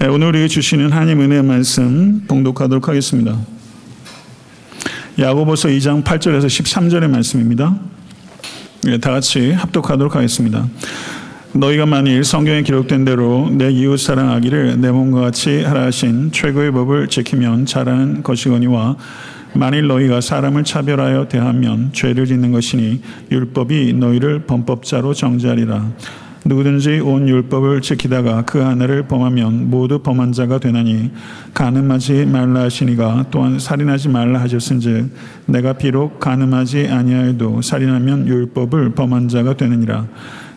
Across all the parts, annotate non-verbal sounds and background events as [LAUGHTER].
네, 오늘 우리에게 주시는 하나님 은혜의 말씀 봉독하도록 하겠습니다. 야고보서 2장 8절에서 13절의 말씀입니다. 네, 다 같이 합독하도록 하겠습니다. 너희가 만일 성경에 기록된 대로 내 이웃 사랑하기를 내 몸과 같이 하라 하신 최고의 법을 지키면 잘하는 것이거니와 만일 너희가 사람을 차별하여 대하면 죄를 짓는 것이니 율법이 너희를 범법자로 정죄하리라. 누구든지 온 율법을 지키다가 그 하나를 범하면 모두 범한 자가 되나니 가늠하지 말라 하시니가 또한 살인하지 말라 하셨은즉 내가 비록 가늠하지 아니하여도 살인하면 율법을 범한 자가 되느니라.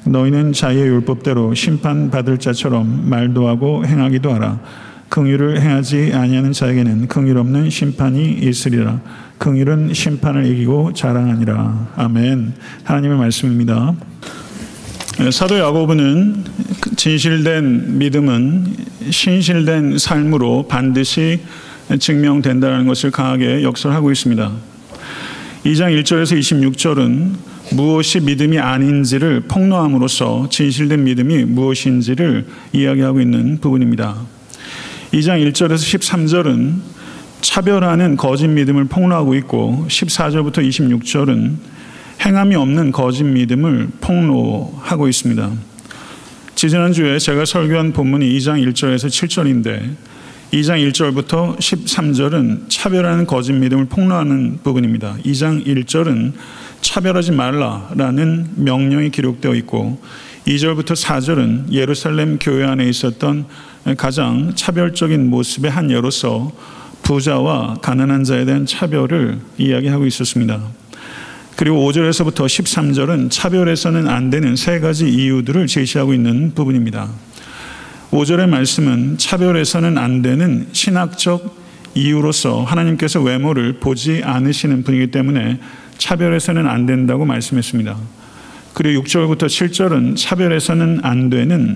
너희는 자의 율법대로 심판받을 자처럼 말도 하고 행하기도 하라. 긍휼을 행하지 아니하는 자에게는 긍휼 없는 심판이 있으리라. 긍휼은 심판을 이기고 자랑하니라. 아멘. 하나님의 말씀입니다. 예, 사도 야고보는 진실된 믿음은 신실된 삶으로 반드시 증명된다는 것을 강하게 역설하고 있습니다. 2장 1절에서 26절은 무엇이 믿음이 아닌지를 폭로함으로써 진실된 믿음이 무엇인지를 이야기하고 있는 부분입니다. 2장 1절에서 13절은 차별하는 거짓 믿음을 폭로하고 있고 14절부터 26절은 행함이 없는 거짓 믿음을 폭로하고 있습니다. 지지난주에 제가 설교한 본문이 2장 1절에서 7절인데 2장 1절부터 13절은 차별하는 거짓 믿음을 폭로하는 부분입니다. 2장 1절은 차별하지 말라라는 명령이 기록되어 있고 2절부터 4절은 예루살렘 교회 안에 있었던 가장 차별적인 모습의 한 예로서 부자와 가난한 자에 대한 차별을 이야기하고 있었습니다. 그리고 5절에서부터 13절은 차별해서는 안 되는 세 가지 이유들을 제시하고 있는 부분입니다. 5절의 말씀은 차별해서는 안 되는 신학적 이유로서 하나님께서 외모를 보지 않으시는 분이기 때문에 차별해서는 안 된다고 말씀했습니다. 그리고 6절부터 7절은 차별해서는 안 되는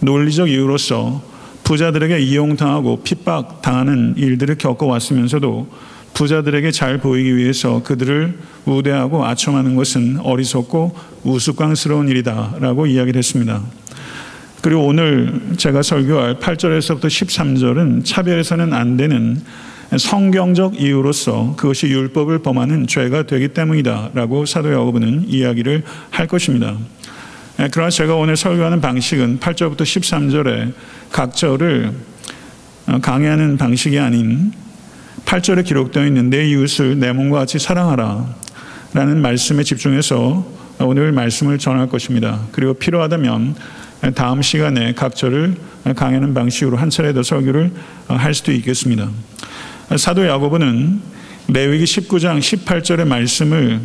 논리적 이유로서 부자들에게 이용당하고 핍박당하는 일들을 겪어왔으면서도 부자들에게 잘 보이기 위해서 그들을 우대하고 아첨하는 것은 어리석고 우스꽝스러운 일이다라고 이야기를 했습니다. 그리고 오늘 제가 설교할 8절에서부터 13절은 차별해서는 안 되는 성경적 이유로서 그것이 율법을 범하는 죄가 되기 때문이다라고 사도 야고보는 이야기를 할 것입니다. 예, 그러나 제가 오늘 설교하는 방식은 8절부터 13절에 각 절을 어, 강의하는 방식이 아닌 8절에 기록되어 있는 내 이웃을 내 몸과 같이 사랑하라 라는 말씀에 집중해서 오늘 말씀을 전할 것입니다. 그리고 필요하다면 다음 시간에 각 절을 강의하는 방식으로 한 차례 더 설교를 할 수도 있겠습니다. 사도 야고보는 레위기 19장 18절의 말씀을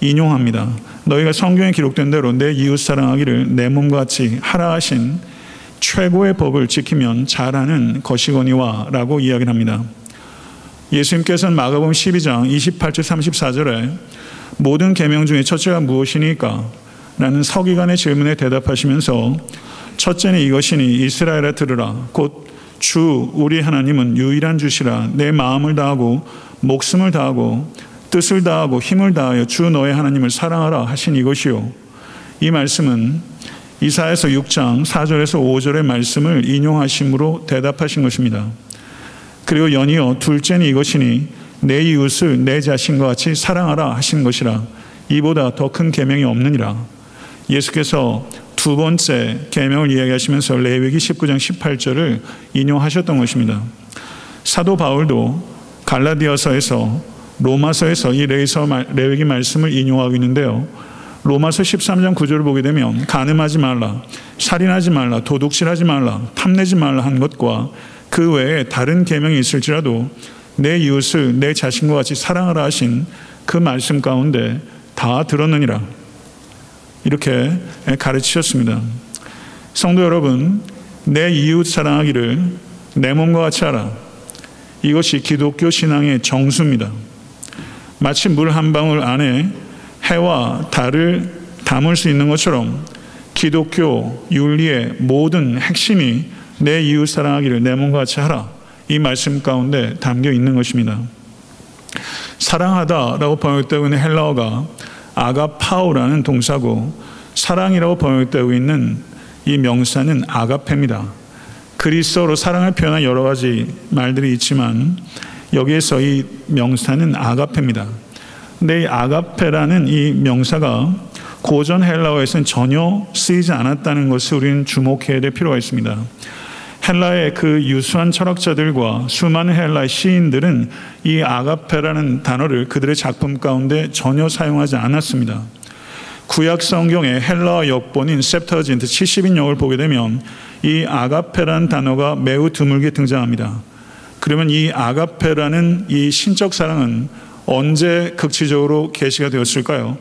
인용합니다. 너희가 성경에 기록된 대로 내 이웃 사랑하기를 내 몸과 같이 하라 하신 최고의 법을 지키면 잘하는 것이거니와 라고 이야기를 합니다. 예수님께서는 마가복음 12장 28절 34절에 모든 계명 중에 첫째가 무엇이니까? 라는 서기관의 질문에 대답하시면서 첫째는 이것이니 이스라엘아 들으라 곧 주 우리 하나님은 유일한 주시라 내 마음을 다하고 목숨을 다하고 뜻을 다하고 힘을 다하여 주 너의 하나님을 사랑하라 하신 이것이요 이 말씀은 이사에서 6장 4절에서 5절의 말씀을 인용하심으로 대답하신 것입니다. 그리고 연이어 둘째는 이것이니 내 이웃을 내 자신과 같이 사랑하라 하신 것이라 이보다 더 큰 계명이 없느니라. 예수께서 두 번째 계명을 이야기하시면서 레위기 19장 18절을 인용하셨던 것입니다. 사도 바울도 갈라디아서에서 로마서에서 이 레위기 말씀을 인용하고 있는데요. 로마서 13장 9절을 보게 되면 가늠하지 말라, 살인하지 말라, 도둑질하지 말라, 탐내지 말라 한 것과 그 외에 다른 계명이 있을지라도 내 이웃을 내 자신과 같이 사랑하라 하신 그 말씀 가운데 다 들었느니라. 이렇게 가르치셨습니다. 성도 여러분, 내 이웃 사랑하기를 내 몸과 같이 하라. 이것이 기독교 신앙의 정수입니다. 마치 물 한 방울 안에 해와 달을 담을 수 있는 것처럼 기독교 윤리의 모든 핵심이 내 이웃 사랑하기를 내 몸과 같이 하라. 이 말씀 가운데 담겨 있는 것입니다. 사랑하다라고 번역되고 있는 헬라어가 아가파오라는 동사고 사랑이라고 번역되고 있는 이 명사는 아가페입니다. 그리스도로 사랑을 표현한 여러 가지 말들이 있지만 여기에서 이 명사는 아가페입니다. 근데 이 아가페라는 이 명사가 고전 헬라어에서는 전혀 쓰이지 않았다는 것을 우리는 주목해야 될 필요가 있습니다. 헬라의 그 유수한 철학자들과 수많은 헬라의 시인들은 이 아가페라는 단어를 그들의 작품 가운데 전혀 사용하지 않았습니다. 구약 성경의 헬라어 역본인 셉터진트 70인역을 보게 되면 이 아가페라는 단어가 매우 드물게 등장합니다. 그러면 이 아가페라는 이 신적 사랑은 언제 극치적으로 계시가 되었을까요?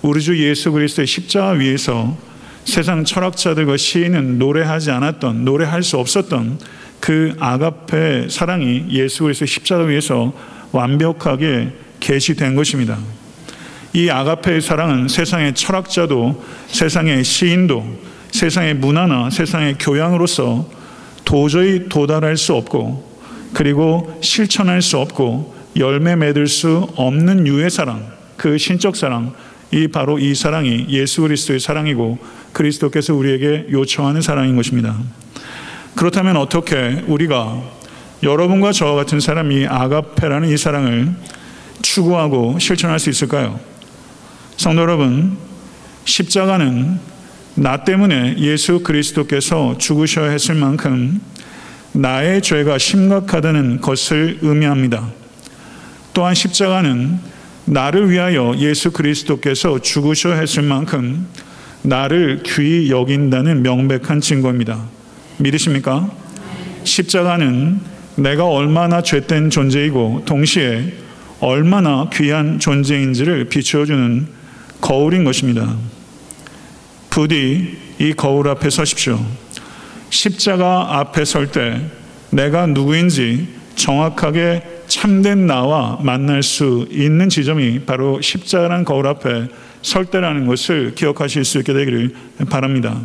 우리 주 예수 그리스도의 십자가 위에서 세상 철학자들과 시인은 노래하지 않았던 노래할 수 없었던 그 아가페 사랑이 예수 그리스도의 십자가 위에서 완벽하게 계시된 것입니다. 이 아가페의 사랑은 세상의 철학자도 세상의 시인도 세상의 문화나 세상의 교양으로서 도저히 도달할 수 없고 그리고 실천할 수 없고 열매 맺을 수 없는 유의 사랑, 그 신적 사랑, 이 바로 이 사랑이 예수 그리스도의 사랑이고 그리스도께서 우리에게 요청하는 사랑인 것입니다. 그렇다면 어떻게 우리가 여러분과 저와 같은 사람이 아가페라는 이 사랑을 추구하고 실천할 수 있을까요? 성도 여러분, 십자가는 나 때문에 예수 그리스도께서 죽으셔야 했을 만큼 나의 죄가 심각하다는 것을 의미합니다. 또한 십자가는 나를 위하여 예수 그리스도께서 죽으셔야 했을 만큼 나를 귀히 여긴다는 명백한 증거입니다. 믿으십니까? 십자가는 내가 얼마나 죄된 존재이고 동시에 얼마나 귀한 존재인지를 비추어주는 거울인 것입니다. 부디 이 거울 앞에 서십시오. 십자가 앞에 설 때 내가 누구인지 정확하게 참된 나와 만날 수 있는 지점이 바로 십자가라는 거울 앞에 설 때라는 것을 기억하실 수 있게 되기를 바랍니다.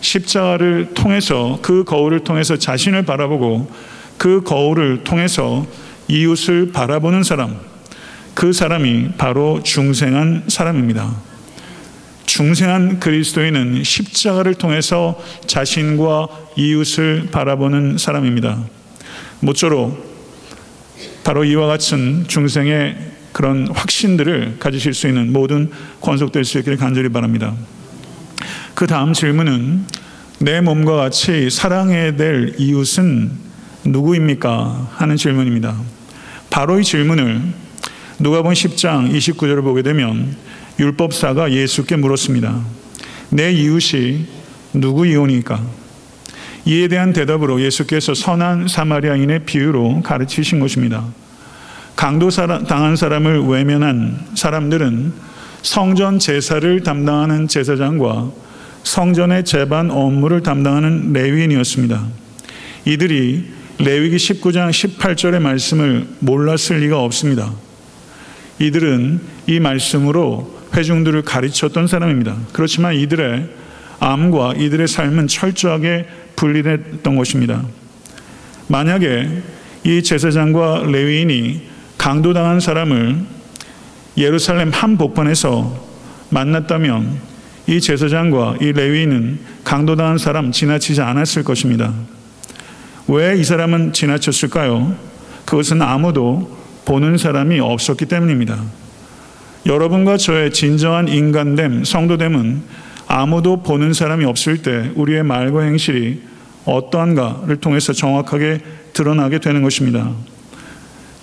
십자가를 통해서 그 거울을 통해서 자신을 바라보고 그 거울을 통해서 이웃을 바라보는 사람, 그 사람이 바로 중생한 사람입니다. 중생한 그리스도인은 십자가를 통해서 자신과 이웃을 바라보는 사람입니다. 모쪼록 바로 이와 같은 중생의 그런 확신들을 가지실 수 있는 모든 권속될 수 있기를 간절히 바랍니다. 그 다음 질문은 내 몸과 같이 사랑해야 될 이웃은 누구입니까? 하는 질문입니다. 바로 이 질문을 누가복음 10장 29절을 보게 되면 율법사가 예수께 물었습니다. 내 이웃이 누구 이오니까? 이에 대한 대답으로 예수께서 선한 사마리아인의 비유로 가르치신 것입니다. 강도 당한 사람을 외면한 사람들은 성전 제사를 담당하는 제사장과 성전의 재반 업무를 담당하는 레위인이었습니다. 이들이 레위기 19장 18절의 말씀을 몰랐을 리가 없습니다. 이들은 이 말씀으로 회중들을 가르쳤던 사람입니다. 그렇지만 이들의 암과 이들의 삶은 철저하게 분리됐던 것입니다. 만약에 이 제사장과 레위인이 강도당한 사람을 예루살렘 한 복판에서 만났다면 이 제사장과 이 레위인은 강도당한 사람 지나치지 않았을 것입니다. 왜 이 사람은 지나쳤을까요? 그것은 아무도 보는 사람이 없었기 때문입니다. 여러분과 저의 진정한 인간됨, 성도됨은 아무도 보는 사람이 없을 때 우리의 말과 행실이 어떠한가를 통해서 정확하게 드러나게 되는 것입니다.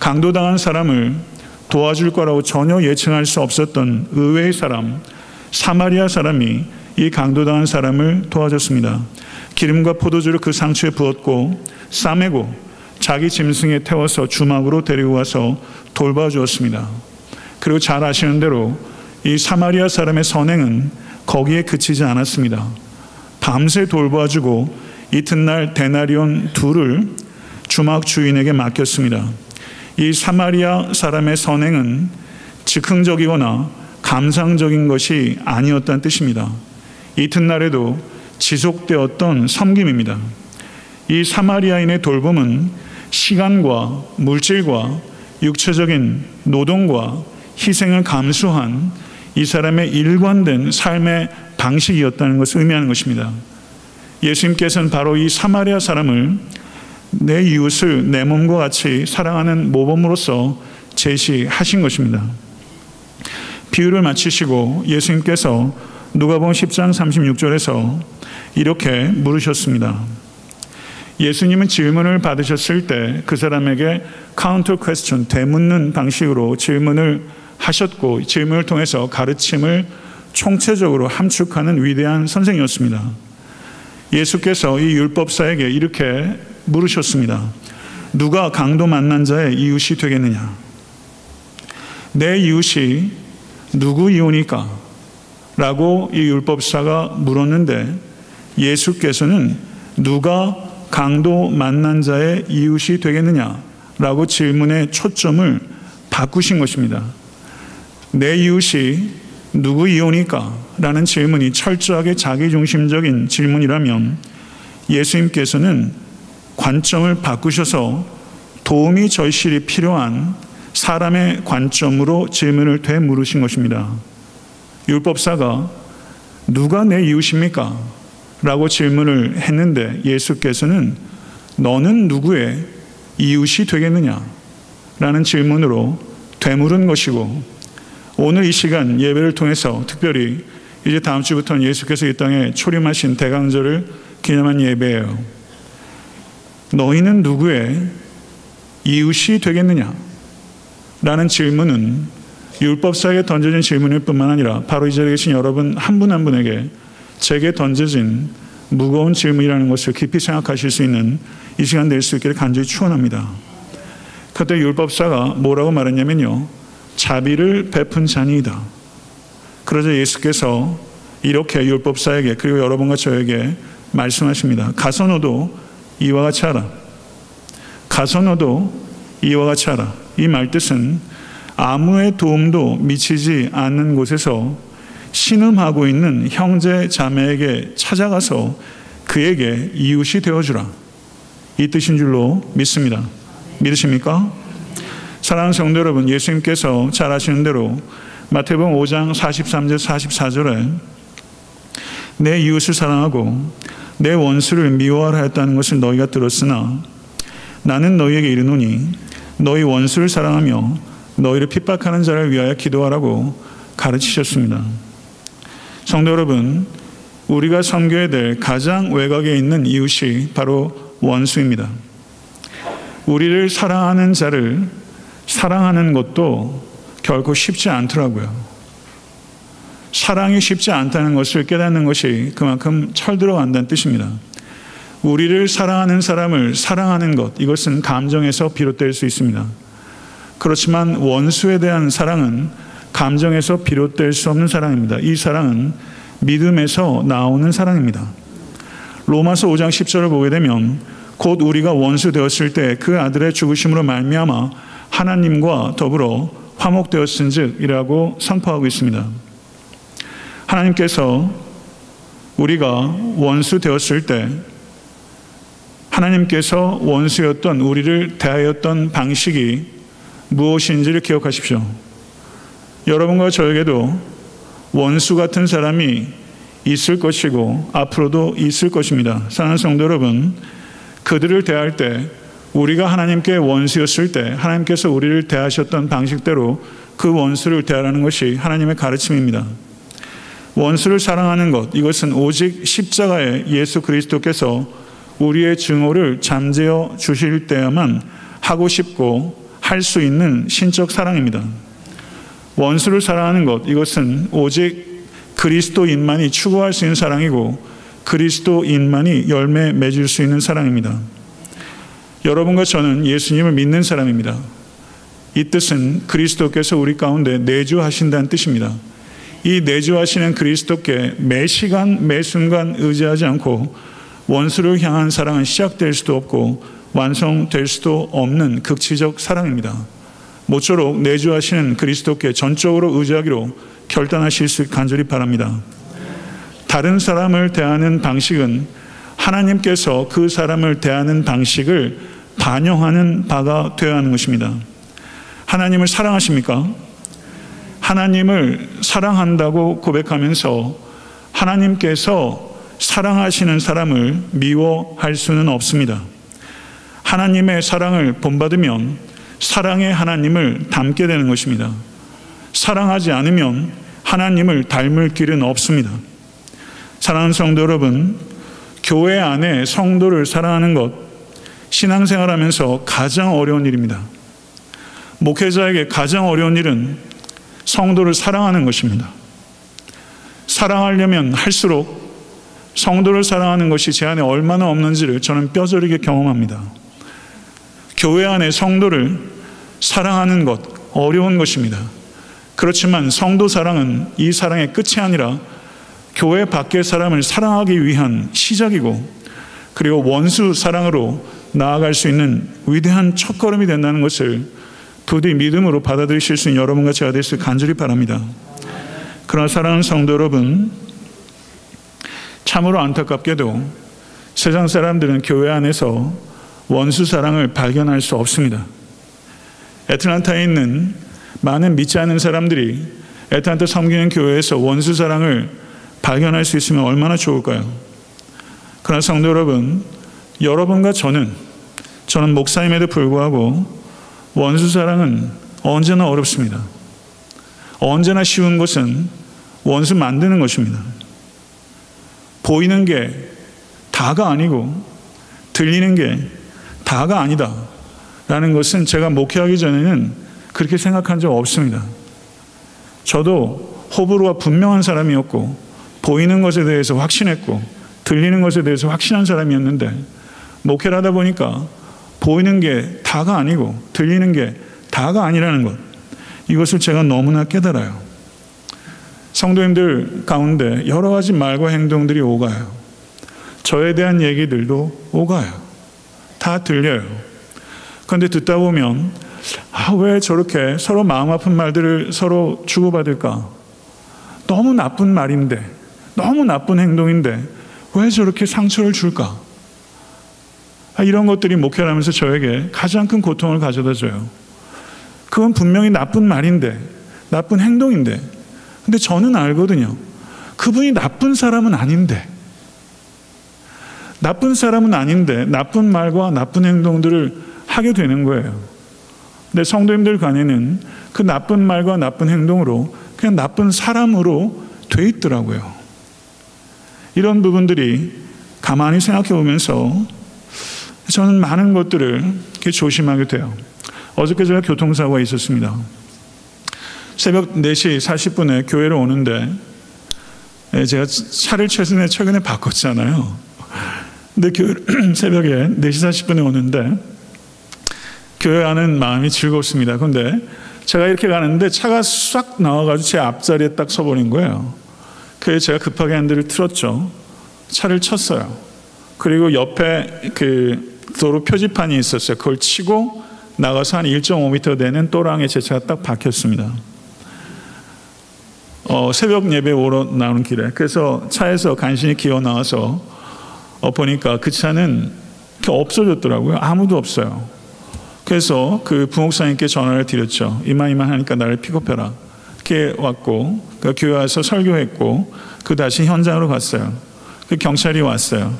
강도당한 사람을 도와줄 거라고 전혀 예측할 수 없었던 의외의 사람, 사마리아 사람이 이 강도당한 사람을 도와줬습니다. 기름과 포도주를 그 상처에 부었고 싸매고 자기 짐승에 태워서 주막으로 데리고 와서 돌봐주었습니다. 그리고 잘 아시는 대로 이 사마리아 사람의 선행은 거기에 그치지 않았습니다. 밤새 돌봐주고 이튿날 데나리온 둘을 주막 주인에게 맡겼습니다. 이 사마리아 사람의 선행은 즉흥적이거나 감상적인 것이 아니었다는 뜻입니다. 이튿날에도 지속되었던 섬김입니다. 이 사마리아인의 돌봄은 시간과 물질과 육체적인 노동과 희생을 감수한 이 사람의 일관된 삶의 방식이었다는 것을 의미하는 것입니다. 예수님께서는 바로 이 사마리아 사람을 내 이웃을 내 몸과 같이 사랑하는 모범으로서 제시하신 것입니다. 비유를 마치시고 예수님께서 누가복음 10장 36절에서 이렇게 물으셨습니다. 예수님은 질문을 받으셨을 때 그 사람에게 counter question 되묻는 방식으로 질문을 하셨고 질문을 통해서 가르침을 총체적으로 함축하는 위대한 선생이었습니다. 예수께서 이 율법사에게 이렇게 물으셨습니다. 누가 강도 만난 자의 이웃이 되겠느냐? 내 이웃이 누구이니까? 라고 이 율법사가 물었는데 예수께서는 누가 강도 만난 자의 이웃이 되겠느냐? 라고 질문의 초점을 바꾸신 것입니다. 내 이웃이 누구 이웃니까? 라는 질문이 철저하게 자기중심적인 질문이라면 예수님께서는 관점을 바꾸셔서 도움이 절실히 필요한 사람의 관점으로 질문을 되물으신 것입니다. 율법사가 누가 내 이웃입니까? 라고 질문을 했는데 예수께서는 너는 누구의 이웃이 되겠느냐? 라는 질문으로 되물은 것이고 오늘 이 시간 예배를 통해서 특별히 이제 다음 주부터는 예수께서 이 땅에 초림하신 대강절을 기념한 예배예요. 너희는 누구의 이웃이 되겠느냐? 라는 질문은 율법사에게 던져진 질문일 뿐만 아니라 바로 이 자리에 계신 여러분 한 분한 한 분에게 제게 던져진 무거운 질문이라는 것을 깊이 생각하실 수 있는 이 시간 될 수 있기를 간절히 축원합니다. 그때 율법사가 뭐라고 말했냐면요. 자비를 베푼 자니이다. 그러자 예수께서 이렇게 율법사에게 그리고 여러분과 저에게 말씀하십니다. 가서 너도 이와 같이 하라. 가서 너도 이와 같이 하라. 이 말뜻은 아무의 도움도 미치지 않는 곳에서 신음하고 있는 형제 자매에게 찾아가서 그에게 이웃이 되어주라. 이 뜻인 줄로 믿습니다. 믿으십니까? 사랑하는 성도 여러분, 예수님께서 잘 아시는 대로 마태복음 5장 43절 44절에 내 이웃을 사랑하고 내 원수를 미워하라 했다는 것을 너희가 들었으나 나는 너희에게 이르노니 너희 원수를 사랑하며 너희를 핍박하는 자를 위하여 기도하라고 가르치셨습니다. 성도 여러분, 우리가 섬겨야 될 가장 외곽에 있는 이웃이 바로 원수입니다. 우리를 사랑하는 자를 사랑하는 것도 결코 쉽지 않더라고요. 사랑이 쉽지 않다는 것을 깨닫는 것이 그만큼 철들어간다는 뜻입니다. 우리를 사랑하는 사람을 사랑하는 것, 이것은 감정에서 비롯될 수 있습니다. 그렇지만 원수에 대한 사랑은 감정에서 비롯될 수 없는 사랑입니다. 이 사랑은 믿음에서 나오는 사랑입니다. 로마서 5장 10절을 보게 되면 곧 우리가 원수 되었을 때 그 아들의 죽으심으로 말미암아 하나님과 더불어 화목되었은즉 이라고 선포하고 있습니다. 하나님께서 우리가 원수 되었을 때 하나님께서 원수였던 우리를 대하였던 방식이 무엇인지를 기억하십시오. 여러분과 저에게도 원수 같은 사람이 있을 것이고 앞으로도 있을 것입니다. 사랑하는 성도 여러분, 그들을 대할 때 우리가 하나님께 원수였을 때 하나님께서 우리를 대하셨던 방식대로 그 원수를 대하라는 것이 하나님의 가르침입니다. 원수를 사랑하는 것 이것은 오직 십자가에 예수 그리스도께서 우리의 증오를 잠재워 주실 때야만 하고 싶고 할 수 있는 신적 사랑입니다. 원수를 사랑하는 것 이것은 오직 그리스도인만이 추구할 수 있는 사랑이고 그리스도인만이 열매 맺을 수 있는 사랑입니다. 여러분과 저는 예수님을 믿는 사람입니다. 이 뜻은 그리스도께서 우리 가운데 내주하신다는 뜻입니다. 이 내주하시는 그리스도께 매 시간, 매 순간 의지하지 않고 원수를 향한 사랑은 시작될 수도 없고 완성될 수도 없는 극치적 사랑입니다. 모쪼록 내주하시는 그리스도께 전적으로 의지하기로 결단하실 수 간절히 바랍니다. 다른 사람을 대하는 방식은 하나님께서 그 사람을 대하는 방식을 반영하는 바가 되어야 하는 것입니다. 하나님을 사랑하십니까? 하나님을 사랑한다고 고백하면서 하나님께서 사랑하시는 사람을 미워할 수는 없습니다. 하나님의 사랑을 본받으면 사랑의 하나님을 닮게 되는 것입니다. 사랑하지 않으면 하나님을 닮을 길은 없습니다. 사랑하는 성도 여러분, 교회 안에 성도를 사랑하는 것, 신앙생활 하면서 가장 어려운 일입니다. 목회자에게 가장 어려운 일은 성도를 사랑하는 것입니다. 사랑하려면 할수록 성도를 사랑하는 것이 제 안에 얼마나 없는지를 저는 뼈저리게 경험합니다. 교회 안에 성도를 사랑하는 것 어려운 것입니다. 그렇지만 성도 사랑은 이 사랑의 끝이 아니라 교회 밖의 사람을 사랑하기 위한 시작이고 그리고 원수 사랑으로 나아갈 수 있는 위대한 첫걸음이 된다는 것을 부디 믿음으로 받아들이실 수 있는 여러분과 제가 될 수 간절히 바랍니다. 그러나 사랑하는 성도 여러분, 참으로 안타깝게도 세상 사람들은 교회 안에서 원수 사랑을 발견할 수 없습니다. 애틀란타에 있는 많은 믿지 않는 사람들이 애틀란타 섬기는 교회에서 원수 사랑을 발견할 수 있으면 얼마나 좋을까요? 그러나 성도 여러분, 여러분과 저는 저는 목사임에도 불구하고 원수 사랑은 언제나 어렵습니다. 언제나 쉬운 것은 원수 만드는 것입니다. 보이는 게 다가 아니고 들리는 게 다가 아니다. 라는 것은 제가 목회하기 전에는 그렇게 생각한 적 없습니다. 저도 호불호가 분명한 사람이었고 보이는 것에 대해서 확신했고 들리는 것에 대해서 확신한 사람이었는데 목회를 하다 보니까 보이는 게 다가 아니고 들리는 게 다가 아니라는 것. 이것을 제가 너무나 깨달아요. 성도님들 가운데 여러 가지 말과 행동들이 오가요. 저에 대한 얘기들도 오가요. 다 들려요. 그런데 듣다 보면 아, 왜 저렇게 서로 마음 아픈 말들을 서로 주고받을까? 너무 나쁜 말인데, 너무 나쁜 행동인데, 왜 저렇게 상처를 줄까? 아, 이런 것들이 목회를 하면서 저에게 가장 큰 고통을 가져다 줘요. 그건 분명히 나쁜 말인데, 나쁜 행동인데, 근데 저는 알거든요. 그분이 나쁜 사람은 아닌데, 나쁜 사람은 아닌데, 나쁜 말과 나쁜 행동들을 하게 되는 거예요. 근데 성도님들 간에는 그 나쁜 말과 나쁜 행동으로 그냥 나쁜 사람으로 돼 있더라고요. 이런 부분들이 가만히 생각해 보면서 저는 많은 것들을 조심하게 돼요. 어저께 제가 교통사고가 있었습니다. 새벽 4시 40분에 교회를 오는데 예, 제가 차를 최근에 최근에 바꿨잖아요. 근데 교회 [CLEARS THROAT] 새벽에 4시 40분에 오는데 교회 가는 마음이 즐겁습니다. 근데 제가 이렇게 가는데 차가 싹 나와가지고 제 앞자리에 딱 서버린 거예요. 그래서 제가 급하게 핸들을 틀었죠. 차를 쳤어요. 그리고 옆에 그 도로 표지판이 있었어요. 그걸 치고 나가서 한 1.5m 되는 또랑에 제 차가 딱 박혔습니다. 어, 새벽 예배 오러 나오는 길에. 그래서 차에서 간신히 기어 나와서 어, 보니까 그 차는 없어졌더라고요. 아무도 없어요. 그래서 그 부목사님께 전화를 드렸죠. 이만 이만 하니까 나를 픽업해라. 이렇게 왔고, 그 교회 와서 설교했고, 그 다시 현장으로 갔어요. 그 경찰이 왔어요.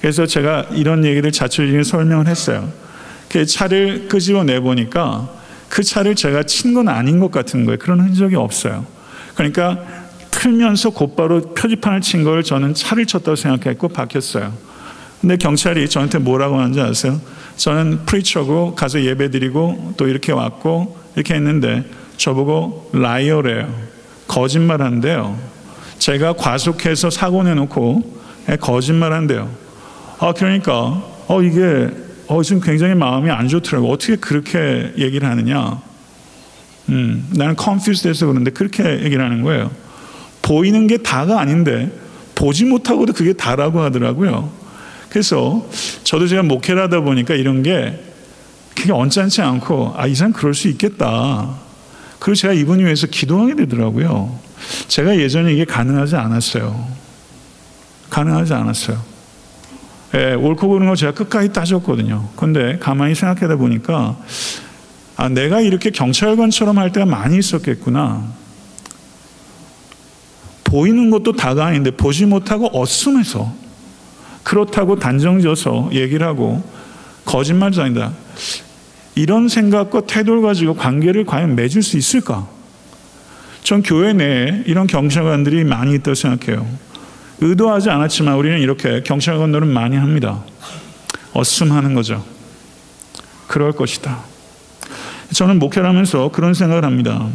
그래서 제가 이런 얘기를 자초지게 설명을 했어요. 그 차를 끄집어 내보니까 그 차를 제가 친 건 아닌 것 같은 거예요. 그런 흔적이 없어요. 그러니까 틀면서 곧바로 표지판을 친 걸 저는 차를 쳤다고 생각했고 박혔어요. 근데 경찰이 저한테 뭐라고 하는지 아세요? 저는 프리처고 가서 예배 드리고 또 이렇게 왔고 이렇게 했는데 저보고 라이어래요. 거짓말 한대요. 제가 과속해서 사고 내놓고 거짓말 한대요. 아, 그러니까, 어, 이게, 어, 지금 굉장히 마음이 안 좋더라고. 어떻게 그렇게 얘기를 하느냐. 음, 나는 confused 해서 그런데 그렇게 얘기를 하는 거예요. 보이는 게 다가 아닌데, 보지 못하고도 그게 다라고 하더라고요. 그래서 저도 제가 목회를 하다 보니까 이런 게 그게 언짢지 않고, 아, 이 사람 그럴 수 있겠다. 그리고 제가 이분이 위해서 기도하게 되더라고요. 제가 예전에 이게 가능하지 않았어요. 가능하지 않았어요. 예, 옳고 그른 거 제가 끝까지 따졌거든요. 근데 가만히 생각하다 보니까 아, 내가 이렇게 경찰관처럼 할 때가 많이 있었겠구나. 보이는 것도 다가 아닌데 보지 못하고 어슴해서 그렇다고 단정져서 얘기를 하고 거짓말자니다 이런 생각과 태도를 가지고 관계를 과연 맺을 수 있을까? 전 교회 내에 이런 경찰관들이 많이 있다고 생각해요. 의도하지 않았지만 우리는 이렇게 경찰관들은 많이 합니다. 어슴하는 거죠. 그럴 것이다. 저는 목회를 하면서 그런 생각을 합니다.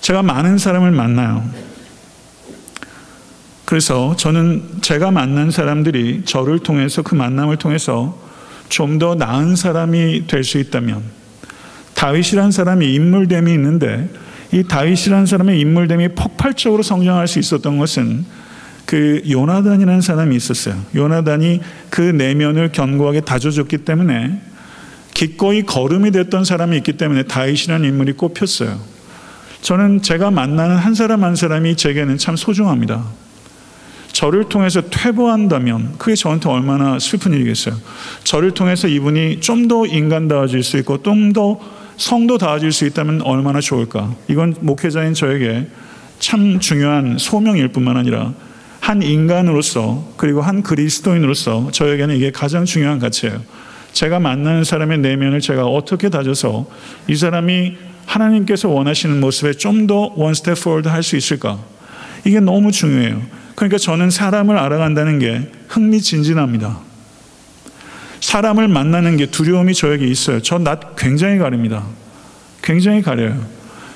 제가 많은 사람을 만나요. 그래서 저는 제가 만난 사람들이 저를 통해서 그 만남을 통해서 좀 더 나은 사람이 될 수 있다면 다윗이란 사람이 인물됨이 있는데 이 다윗이라는 사람의 인물됨이 폭발적으로 성장할 수 있었던 것은 그 요나단이라는 사람이 있었어요. 요나단이 그 내면을 견고하게 다져줬기 때문에 기꺼이 걸음이 됐던 사람이 있기 때문에 다윗이라는 인물이 꼽혔어요. 저는 제가 만나는 한 사람 한 사람이 제게는 참 소중합니다. 저를 통해서 퇴보한다면 그게 저한테 얼마나 슬픈 일이겠어요. 저를 통해서 이분이 좀 더 인간다워질 수 있고 좀 더 성도다워질 수 있다면 얼마나 좋을까. 이건 목회자인 저에게 참 중요한 소명일 뿐만 아니라 한 인간으로서 그리고 한 그리스도인으로서 저에게는 이게 가장 중요한 가치예요. 제가 만나는 사람의 내면을 제가 어떻게 다져서 이 사람이 하나님께서 원하시는 모습에 좀 더 one step forward 할 수 있을까? 이게 너무 중요해요. 그러니까 저는 사람을 알아간다는 게 흥미진진합니다. 사람을 만나는 게 두려움이 저에게 있어요. 저 낯 굉장히 가립니다. 굉장히 가려요.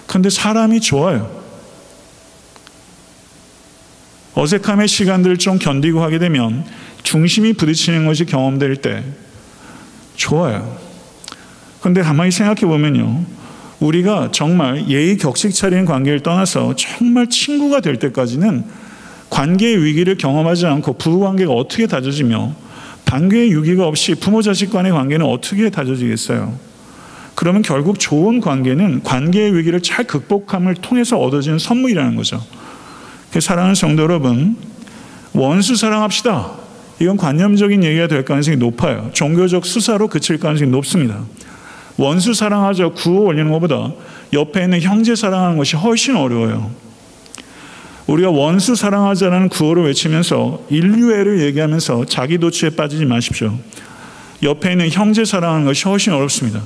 근데 사람이 좋아요. 어색함의 시간들을 좀 견디고 하게 되면 중심이 부딪히는 것이 경험될 때 좋아요. 근데 가만히 생각해 보면요. 우리가 정말 예의 격식 차리는 관계를 떠나서 정말 친구가 될 때까지는 관계의 위기를 경험하지 않고 부부 관계가 어떻게 다져지며 관계의 유기가 없이 부모 자식 간의 관계는 어떻게 다져지겠어요? 그러면 결국 좋은 관계는 관계의 위기를 잘 극복함을 통해서 얻어지는 선물이라는 거죠. 사랑하는 성도 여러분, 원수 사랑합시다. 이건 관념적인 얘기가 될 가능성이 높아요. 종교적 수사로 그칠 가능성이 높습니다. 원수 사랑하자 구호 올리는 것보다 옆에 있는 형제 사랑하는 것이 훨씬 어려워요. 우리가 원수 사랑하자라는 구호를 외치면서 인류애를 얘기하면서 자기 도취에 빠지지 마십시오. 옆에 있는 형제 사랑하는 것이 훨씬 어렵습니다.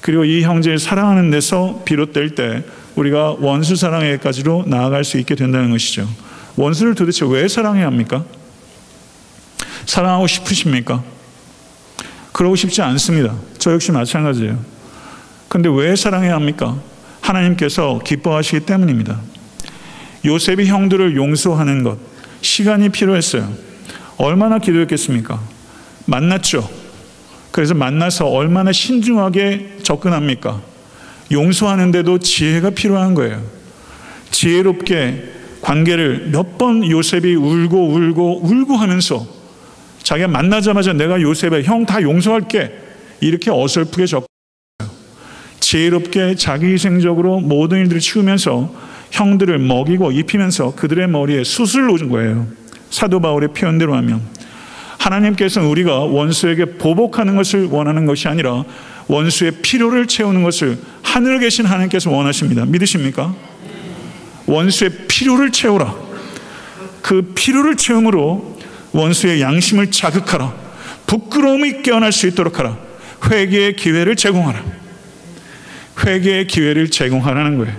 그리고 이 형제를 사랑하는 데서 비롯될 때 우리가 원수 사랑에까지로 나아갈 수 있게 된다는 것이죠. 원수를 도대체 왜 사랑해야 합니까? 사랑하고 싶으십니까? 그러고 싶지 않습니다. 저 역시 마찬가지예요. 근데 왜 사랑해야 합니까? 하나님께서 기뻐하시기 때문입니다. 요셉이 형들을 용서하는 것, 시간이 필요했어요. 얼마나 기도했겠습니까? 만났죠. 그래서 만나서 얼마나 신중하게 접근합니까? 용서하는데도 지혜가 필요한 거예요. 지혜롭게 관계를 몇 번 요셉이 울고 울고 울고 하면서 자기가 만나자마자 내가 요셉의 형다 용서할게 이렇게 어설프게 적 지혜롭게 자기 희생적으로 모든 일들을 치우면서 형들을 먹이고 입히면서 그들의 머리에 숯을 놓은 거예요. 사도 바울의 표현대로 하면 하나님께서는 우리가 원수에게 보복하는 것을 원하는 것이 아니라 원수의 필요를 채우는 것을 하늘에 계신 하나님께서 원하십니다. 믿으십니까? 원수의 필요를 채우라. 그 필요를 채움으로 원수의 양심을 자극하라. 부끄러움이 깨어날 수 있도록 하라. 회개의 기회를 제공하라. 회개의 기회를 제공하라는 거예요.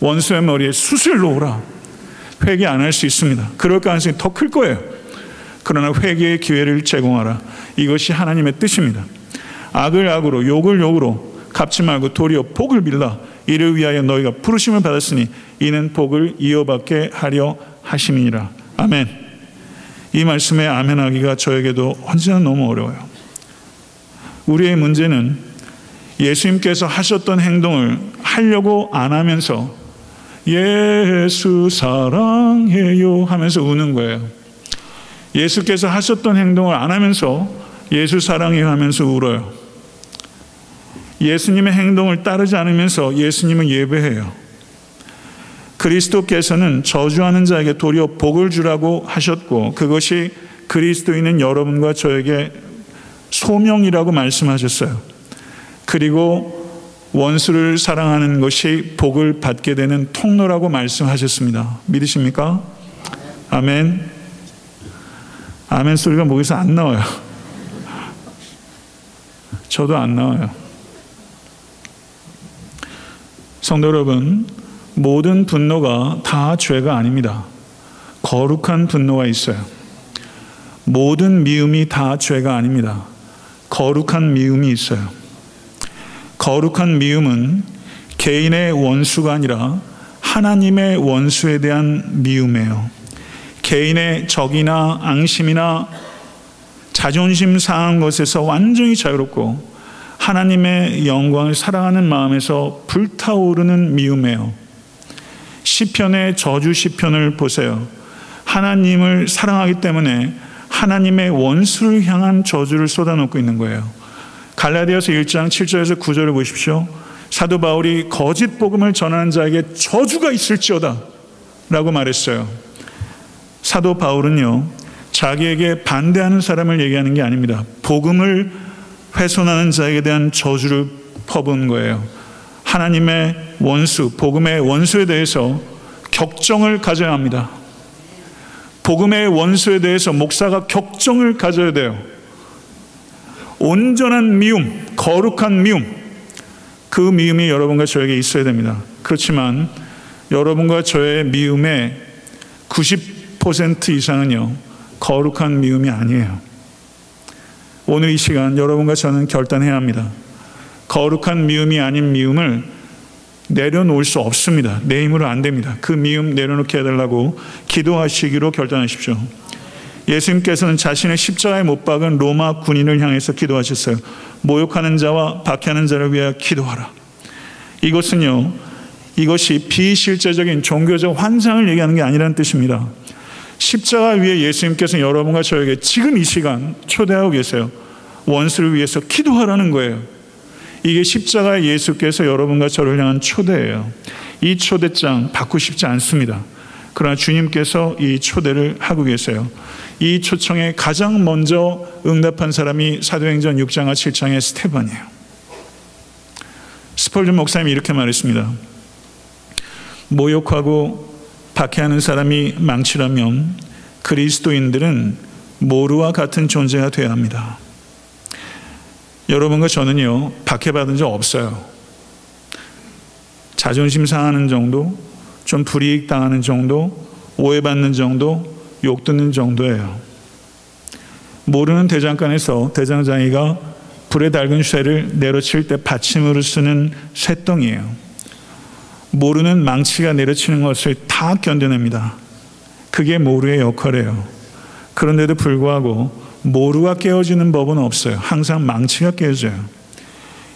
원수의 머리에 숯을 놓으라. 회개 안 할 수 있습니다. 그럴 가능성이 더 클 거예요. 그러나 회개의 기회를 제공하라. 이것이 하나님의 뜻입니다. 악을 악으로 욕을 욕으로 갚지 말고 도리어 복을 빌라. 이를 위하여 너희가 부르심을 받았으니 이는 복을 이어받게 하려 하심이니라. 아멘. 이 말씀에 아멘하기가 저에게도 언제나 너무 어려워요. 우리의 문제는 예수님께서 하셨던 행동을 하려고 안 하면서 예수 사랑해요 하면서 우는 거예요. 예수께서 하셨던 행동을 안 하면서 예수 사랑해요 하면서 울어요. 예수님의 행동을 따르지 않으면서 예수님은 예배해요. 그리스도께서는 저주하는 자에게 도리어 복을 주라고 하셨고 그것이 그리스도인은 여러분과 저에게 소명이라고 말씀하셨어요. 그리고 원수를 사랑하는 것이 복을 받게 되는 통로라고 말씀하셨습니다. 믿으십니까? 아멘. 아멘 소리가 목에서 안 나와요. 저도 안 나와요. 성도 여러분, 모든 분노가 다 죄가 아닙니다. 거룩한 분노가 있어요. 모든 미움이 다 죄가 아닙니다. 거룩한 미움이 있어요. 거룩한 미움은 개인의 원수가 아니라 하나님의 원수에 대한 미움이에요. 개인의 적이나 앙심이나 자존심 상한 것에서 완전히 자유롭고 하나님의 영광을 사랑하는 마음에서 불타오르는 미움이에요. 시편의 저주 시편을 보세요. 하나님을 사랑하기 때문에 하나님의 원수를 향한 저주를 쏟아놓고 있는 거예요. 갈라디아서 1장 7절에서 9절을 보십시오. 사도 바울이 거짓 복음을 전하는 자에게 저주가 있을지어다 라고 말했어요. 사도 바울은요, 자기에게 반대하는 사람을 얘기하는 게 아닙니다. 복음을 훼손하는 자에게 대한 저주를 퍼부은 거예요. 하나님의 원수, 복음의 원수에 대해서 격정을 가져야 합니다. 복음의 원수에 대해서 목사가 격정을 가져야 돼요. 온전한 미움, 거룩한 미움, 그 미움이 여러분과 저에게 있어야 됩니다. 그렇지만 여러분과 저의 미움의 90% 이상은요, 거룩한 미움이 아니에요. 오늘 이 시간 여러분과 저는 결단해야 합니다. 거룩한 미움이 아닌 미움을 내려놓을 수 없습니다. 내 힘으로 안 됩니다. 그 미움 내려놓게 해달라고 기도하시기로 결단하십시오. 예수님께서는 자신의 십자가에 못 박은 로마 군인을 향해서 기도하셨어요. 모욕하는 자와 박해하는 자를 위하여 기도하라. 이것은요, 이것이 비실제적인 종교적 환상을 얘기하는 게 아니라는 뜻입니다. 십자가 위에 예수님께서 여러분과 저에게 지금 이 시간 초대하고 계세요. 원수를 위해서 기도하라는 거예요. 이게 십자가 예수께서 여러분과 저를 향한 초대예요. 이 초대장 받고 싶지 않습니다. 그러나 주님께서 이 초대를 하고 계세요. 이 초청에 가장 먼저 응답한 사람이 사도행전 6장과 7장의 스테반이에요. 스펄전 목사님이 이렇게 말했습니다. 모욕하고 박해하는 사람이 망치라면 그리스도인들은 모루와 같은 존재가 되어야 합니다. 여러분과 저는요, 박해받은 적 없어요. 자존심 상하는 정도, 좀 불이익 당하는 정도, 오해받는 정도, 욕 듣는 정도예요. 모르는 대장간에서 대장장이가 불에 달군 쇠를 내려칠 때 받침으로 쓰는 쇠덩이에요. 모르는 망치가 내려치는 것을 다 견뎌냅니다. 그게 모루의 역할이에요. 그런데도 불구하고 모루가 깨어지는 법은 없어요. 항상 망치가 깨어져요.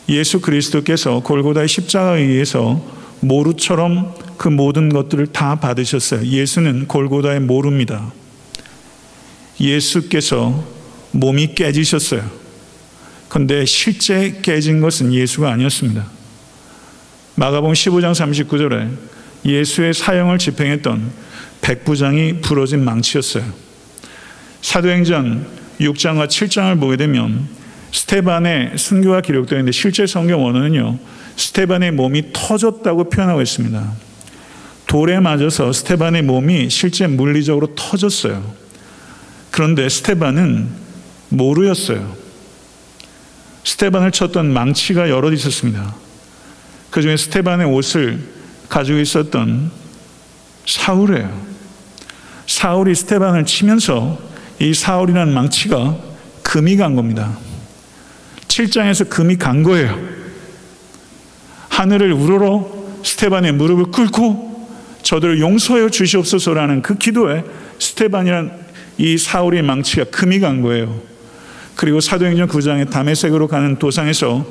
예수 그리스도께서 골고다의 십자가에 의해서 모루처럼 그 모든 것들을 다 받으셨어요. 예수는 골고다의 모루입니다. 예수께서 몸이 깨지셨어요. 그런데 실제 깨진 것은 예수가 아니었습니다. 마가복음 15장 39절에 예수의 사형을 집행했던 백부장이 부러진 망치였어요. 사도행전 6장과 7장을 보게 되면 스테반의 순교가 기록되어 있는데 실제 성경 원어는요. 스테반의 몸이 터졌다고 표현하고 있습니다. 돌에 맞아서 스테반의 몸이 실제 물리적으로 터졌어요. 그런데 스테반은 모루였어요. 스테반을 쳤던 망치가 여럿 있었습니다. 그 중에 스테반의 옷을 가지고 있었던 사울이에요. 사울이 스테반을 치면서 이 사울이라는 망치가 금이 간 겁니다. 7장에서 금이 간 거예요. 하늘을 우러러 스테반의 무릎을 꿇고 저들을 용서하여 주시옵소서라는 그 기도에 스테반이란 이 사울의 망치가 금이 간 거예요. 그리고 사도행전 9장에 담에색으로 가는 도상에서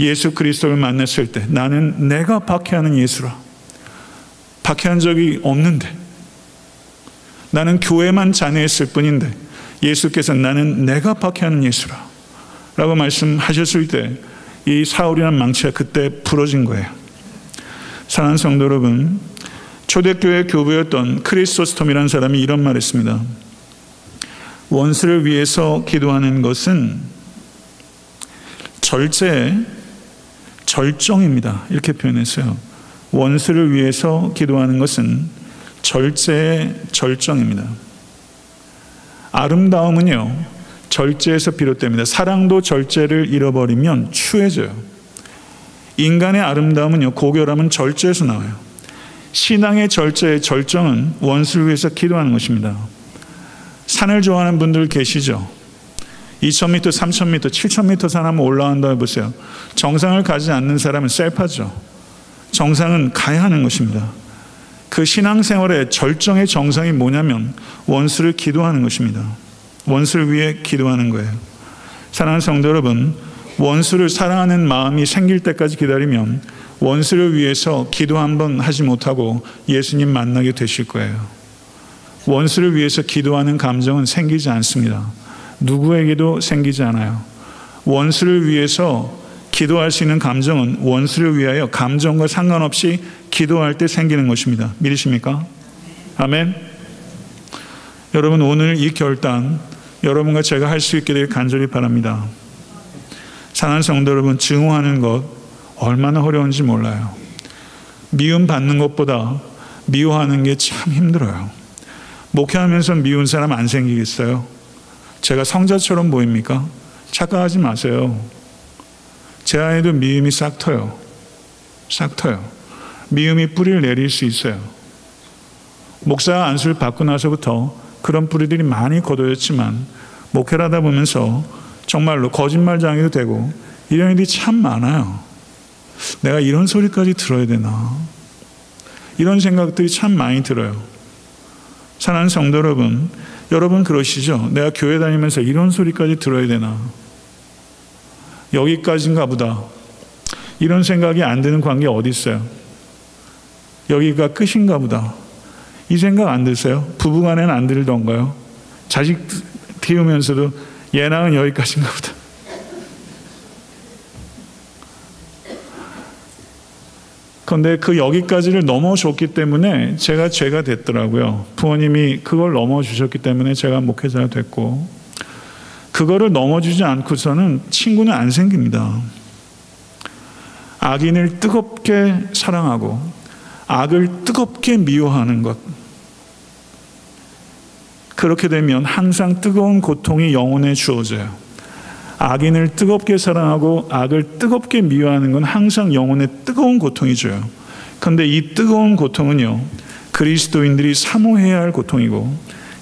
예수 그리스도를 만났을 때 나는 내가 박해하는 예수라. 박해한 적이 없는데 나는 교회만 자네했을 뿐인데 예수께서 나는 내가 박해하는 예수라 라고 말씀하셨을 때 이 사울이라는 망치가 그때 부러진 거예요. 사랑하는 성도 여러분, 초대교회 교부였던 크리스토스톰이라는 사람이 이런 말 했습니다. 원수를 위해서 기도하는 것은 절제, 절정입니다. 이렇게 표현했어요. 원수를 위해서 기도하는 것은 절제의 절정입니다. 아름다움은요, 절제에서 비롯됩니다. 사랑도 절제를 잃어버리면 추해져요. 인간의 아름다움은요, 고결함은 절제에서 나와요. 신앙의 절제의 절정은 원수를 위해서 기도하는 것입니다. 산을 좋아하는 분들 계시죠? 2,000m, 3,000m, 7,000m 산 한번 올라간다 해보세요. 정상을 가지 않는 사람은 셀파죠. 정상은 가야 하는 것입니다. 그 신앙생활의 절정의 정상이 뭐냐면 원수를 기도하는 것입니다. 원수를 위해 기도하는 거예요. 사랑하는 성도 여러분, 원수를 사랑하는 마음이 생길 때까지 기다리면 원수를 위해서 기도 한 번 하지 못하고 예수님 만나게 되실 거예요. 원수를 위해서 기도하는 감정은 생기지 않습니다. 누구에게도 생기지 않아요. 원수를 위해서 기도할 수 있는 감정은 원수를 위하여 감정과 상관없이 기도할 때 생기는 것입니다. 믿으십니까? 아멘. 여러분 오늘 이 결단 여러분과 제가 할 수 있게 되 간절히 바랍니다. 사랑하는 성도 여러분 증오하는 것 얼마나 어려운지 몰라요. 미움 받는 것보다 미워하는 게 참 힘들어요. 목회하면서 미운 사람 안 생기겠어요? 제가 성자처럼 보입니까? 착각하지 마세요. 제 안에도 미움이 싹 터요. 싹 터요. 미움이 뿌리를 내릴 수 있어요. 목사 안수를 받고 나서부터 그런 뿌리들이 많이 걷어졌지만 목회를 하다 보면서 정말로 거짓말장애도 되고 이런 일이 참 많아요. 내가 이런 소리까지 들어야 되나? 이런 생각들이 참 많이 들어요. 사랑하는 성도 여러분, 여러분 그러시죠? 내가 교회 다니면서 이런 소리까지 들어야 되나? 여기까지인가 보다. 이런 생각이 안 드는 관계 어디 있어요? 여기가 끝인가 보다. 이 생각 안 드세요? 부부간에는 안 들던가요? 자식 키우면서도 예낭은 여기까지인가 보다. 그런데 그 여기까지를 넘어줬기 때문에 제가 죄가 됐더라고요. 부모님이 그걸 넘어주셨기 때문에 제가 목회자가 됐고, 그거를 넘어주지 않고서는 친구는 안 생깁니다. 악인을 뜨겁게 사랑하고, 악을 뜨겁게 미워하는 것. 그렇게 되면 항상 뜨거운 고통이 영혼에 주어져요. 악인을 뜨겁게 사랑하고 악을 뜨겁게 미워하는 건 항상 영혼에 뜨거운 고통이 줘요. 그런데 이 뜨거운 고통은요, 그리스도인들이 사모해야 할 고통이고,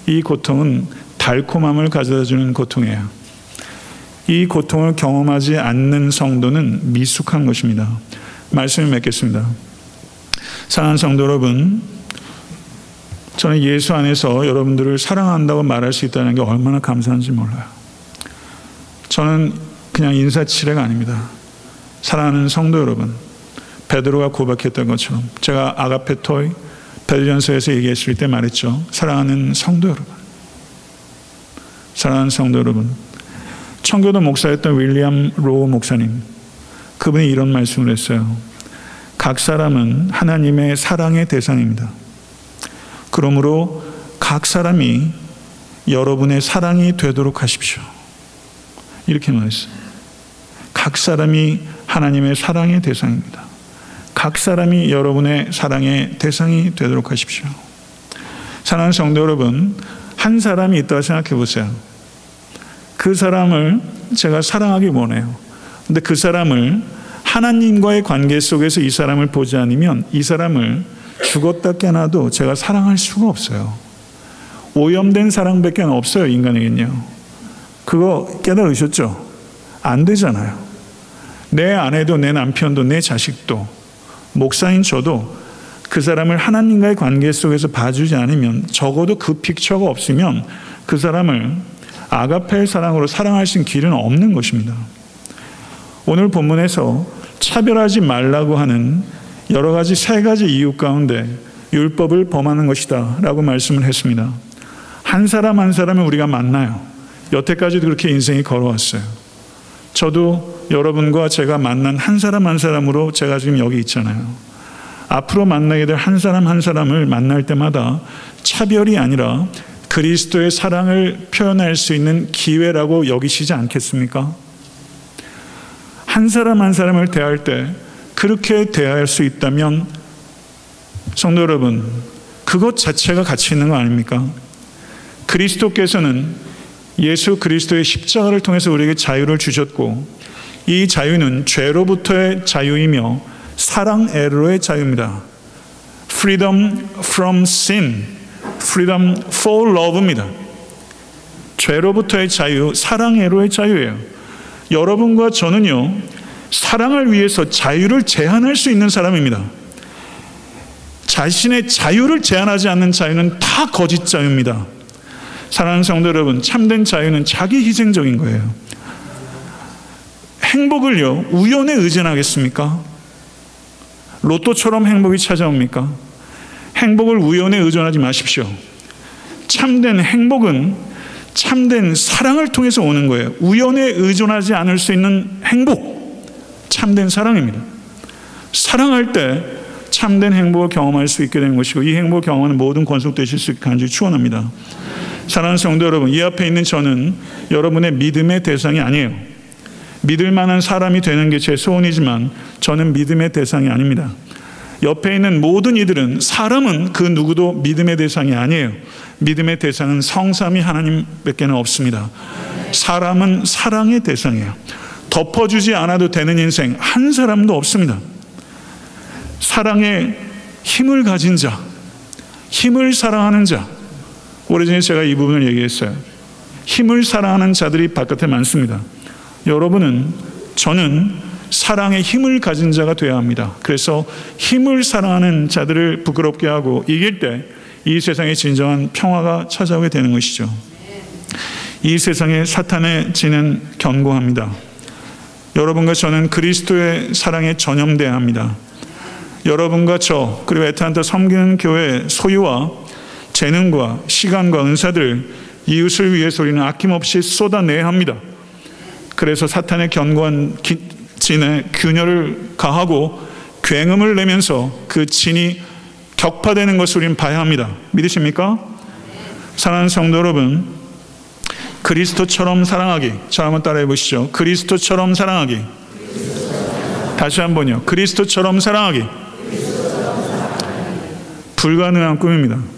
이 고통은 달콤함을 가져다 주는 고통이에요. 이 고통을 경험하지 않는 성도는 미숙한 것입니다. 말씀을 맺겠습니다. 사랑하는 성도 여러분, 저는 예수 안에서 여러분들을 사랑한다고 말할 수 있다는 게 얼마나 감사한지 몰라요. 저는 그냥 인사치레가 아닙니다. 사랑하는 성도 여러분, 베드로가 고백했던 것처럼 제가 ἀγαπητοί 베드전서에서 얘기했을 때 말했죠. 사랑하는 성도 여러분, 사랑하는 성도 여러분, 청교도 목사였던 윌리엄 로우 목사님, 그분이 이런 말씀을 했어요. 각 사람은 하나님의 사랑의 대상입니다. 그러므로 각 사람이 여러분의 사랑이 되도록 하십시오. 이렇게 말했어요. 각 사람이 하나님의 사랑의 대상입니다. 각 사람이 여러분의 사랑의 대상이 되도록 하십시오. 사랑하는 성도 여러분, 한 사람이 있다고 생각해 보세요. 그 사람을 제가 사랑하기 원해요. 근데 그 사람을 하나님과의 관계 속에서 이 사람을 보지 않으면 이 사람을 죽었다 깨나도 제가 사랑할 수가 없어요. 오염된 사랑밖에 없어요, 인간에겐요. 그거 깨달으셨죠? 안 되잖아요. 내 아내도 내 남편도 내 자식도 목사인 저도 그 사람을 하나님과의 관계 속에서 봐주지 않으면 적어도 그 픽처가 없으면 그 사람을 아가페의 사랑으로 사랑할 수 있는 길은 없는 것입니다. 오늘 본문에서 차별하지 말라고 하는 여러 가지 세 가지 이유 가운데 율법을 범하는 것이다 라고 말씀을 했습니다. 한 사람 한 사람을 우리가 만나요. 여태까지도 그렇게 인생이 걸어왔어요. 저도 여러분과 제가 만난 한 사람 한 사람으로 제가 지금 여기 있잖아요. 앞으로 만나게 될 한 사람 한 사람을 만날 때마다 차별이 아니라 그리스도의 사랑을 표현할 수 있는 기회라고 여기시지 않겠습니까? 한 사람 한 사람을 대할 때 그렇게 대할 수 있다면 성도 여러분, 그것 자체가 가치 있는 거 아닙니까? 그리스도께서는 예수 그리스도의 십자가를 통해서 우리에게 자유를 주셨고 이 자유는 죄로부터의 자유이며 사랑애로의 자유입니다. freedom from sin, freedom for love입니다. 죄로부터의 자유, 사랑애로의 자유예요. 여러분과 저는요, 사랑을 위해서 자유를 제한할 수 있는 사람입니다. 자신의 자유를 제한하지 않는 자유는 다 거짓 자유입니다. 사랑하는 성도 여러분, 참된 자유는 자기 희생적인 거예요. 행복을요, 우연에 의존하겠습니까? 로또처럼 행복이 찾아옵니까? 행복을 우연에 의존하지 마십시오. 참된 행복은 참된 사랑을 통해서 오는 거예요. 우연에 의존하지 않을 수 있는 행복, 참된 사랑입니다. 사랑할 때 참된 행복을 경험할 수 있게 되는 것이고 이 행복을 경험하는 모든 권속되실 수 있게 간절히 축원합니다. 사랑하는 성도 여러분, 이 앞에 있는 저는 여러분의 믿음의 대상이 아니에요. 믿을 만한 사람이 되는 게 제 소원이지만 저는 믿음의 대상이 아닙니다. 옆에 있는 모든 이들은 사람은 그 누구도 믿음의 대상이 아니에요. 믿음의 대상은 성삼이 하나님밖에는 없습니다. 사람은 사랑의 대상이에요. 덮어주지 않아도 되는 인생 한 사람도 없습니다. 사랑의 힘을 가진 자, 힘을 사랑하는 자, 오래전에 제가 이 부분을 얘기했어요. 힘을 사랑하는 자들이 바깥에 많습니다. 여러분은 저는 사랑의 힘을 가진 자가 되어야 합니다. 그래서 힘을 사랑하는 자들을 부끄럽게 하고 이길 때 이 세상에 진정한 평화가 찾아오게 되는 것이죠. 이 세상에 사탄의 지는 견고합니다. 여러분과 저는 그리스도의 사랑에 전염돼야 합니다. 여러분과 저 그리고 에탄타 섬기는 교회 소유와 재능과 시간과 은사들 이웃을 위해서 우리는 아낌없이 쏟아내야 합니다. 그래서 사탄의 견고한 진에 균열을 가하고 굉음을 내면서 그 진이 격파되는 것을 우리는 봐야 합니다. 믿으십니까? 사랑하는 성도 여러분, 그리스도처럼 사랑하기. 자, 한번 따라해 보시죠. 그리스도처럼 사랑하기. 다시 한번요. 그리스도처럼 사랑하기. 불가능한 꿈입니다.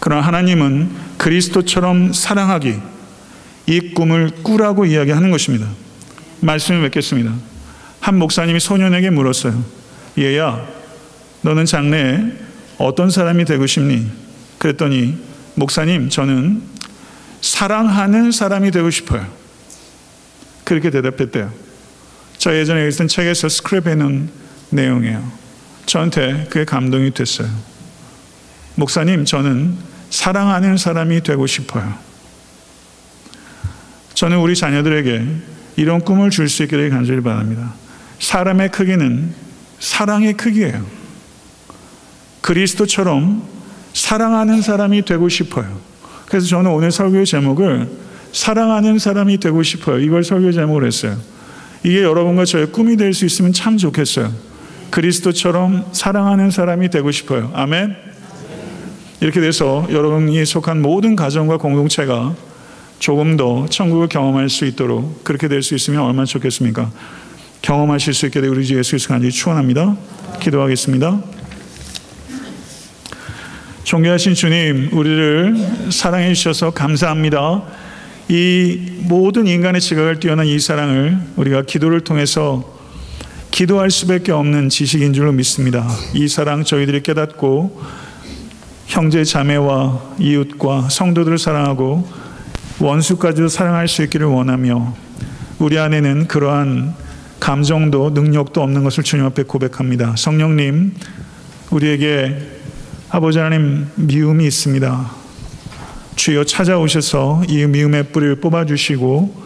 그러나 하나님은 그리스도처럼 사랑하기 이 꿈을 꾸라고 이야기하는 것입니다. 말씀을 맺겠습니다. 한 목사님이 소년에게 물었어요. 얘야, 너는 장래에 어떤 사람이 되고 싶니? 그랬더니 목사님, 저는 사랑하는 사람이 되고 싶어요. 그렇게 대답했대요. 저 예전에 읽은 책에서 스크랩해 놓은 내용이에요. 저한테 그게 감동이 됐어요. 목사님, 저는 사랑하는 사람이 되고 싶어요. 저는 우리 자녀들에게 이런 꿈을 줄수 되길 간절히 바랍니다. 사람의 크기는 사랑의 크기예요. 그리스도처럼 사랑하는 사람이 되고 싶어요. 그래서 저는 오늘 설교의 제목을 사랑하는 사람이 되고 싶어요. 이걸 설교 제목을 했어요. 이게 여러분과 저의 꿈이 될 수 있으면 참 좋겠어요. 그리스도처럼 사랑하는 사람이 되고 싶어요. 아멘. 이렇게 돼서 여러분이 속한 모든 가정과 공동체가 조금 더 천국을 경험할 수 있도록 그렇게 될 수 있으면 얼마나 좋겠습니까? 경험하실 수 있게 되고 우리 주 예수 그리스도 간절히 축원합니다. 기도하겠습니다. 존귀하신 주님, 우리를 사랑해 주셔서 감사합니다. 이 모든 인간의 지각을 뛰어난 이 사랑을 우리가 기도를 통해서 기도할 수밖에 없는 지식인 줄로 믿습니다. 이 사랑 저희들이 깨닫고 형제 자매와 이웃과 성도들을 사랑하고 원수까지도 사랑할 수 있기를 원하며 우리 안에는 그러한 감정도 능력도 없는 것을 주님 앞에 고백합니다. 성령님, 우리에게 아버지 하나님 미움이 있습니다. 주여 찾아오셔서 이 미움의 뿌리를 뽑아주시고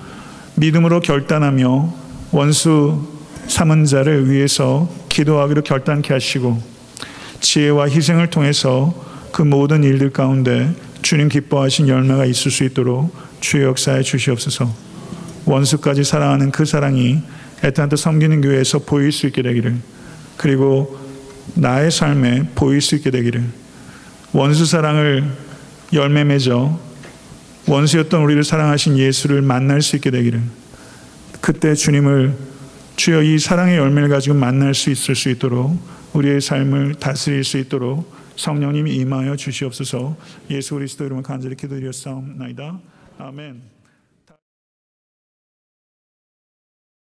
믿음으로 결단하며 원수 삼은 자를 위해서 기도하기로 결단케 하시고 지혜와 희생을 통해서 그 모든 일들 가운데 주님 기뻐하신 열매가 있을 수 있도록 주의 역사에 주시옵소서. 원수까지 사랑하는 그 사랑이 애타한테 섬기는 교회에서 보일 수 있게 되기를 그리고 나의 삶에 보일 수 있게 되기를 원수 사랑을 열매 맺어 원수였던 우리를 사랑하신 예수를 만날 수 있게 되기를 그때 주님을 주여 이 사랑의 열매를 가지고 만날 수 있을 수 있도록 우리의 삶을 다스릴 수 있도록 성령님이 임하여 주시옵소서 예수 그리스도 이름으로 간절히 기도드렸사옵나이다. 아멘.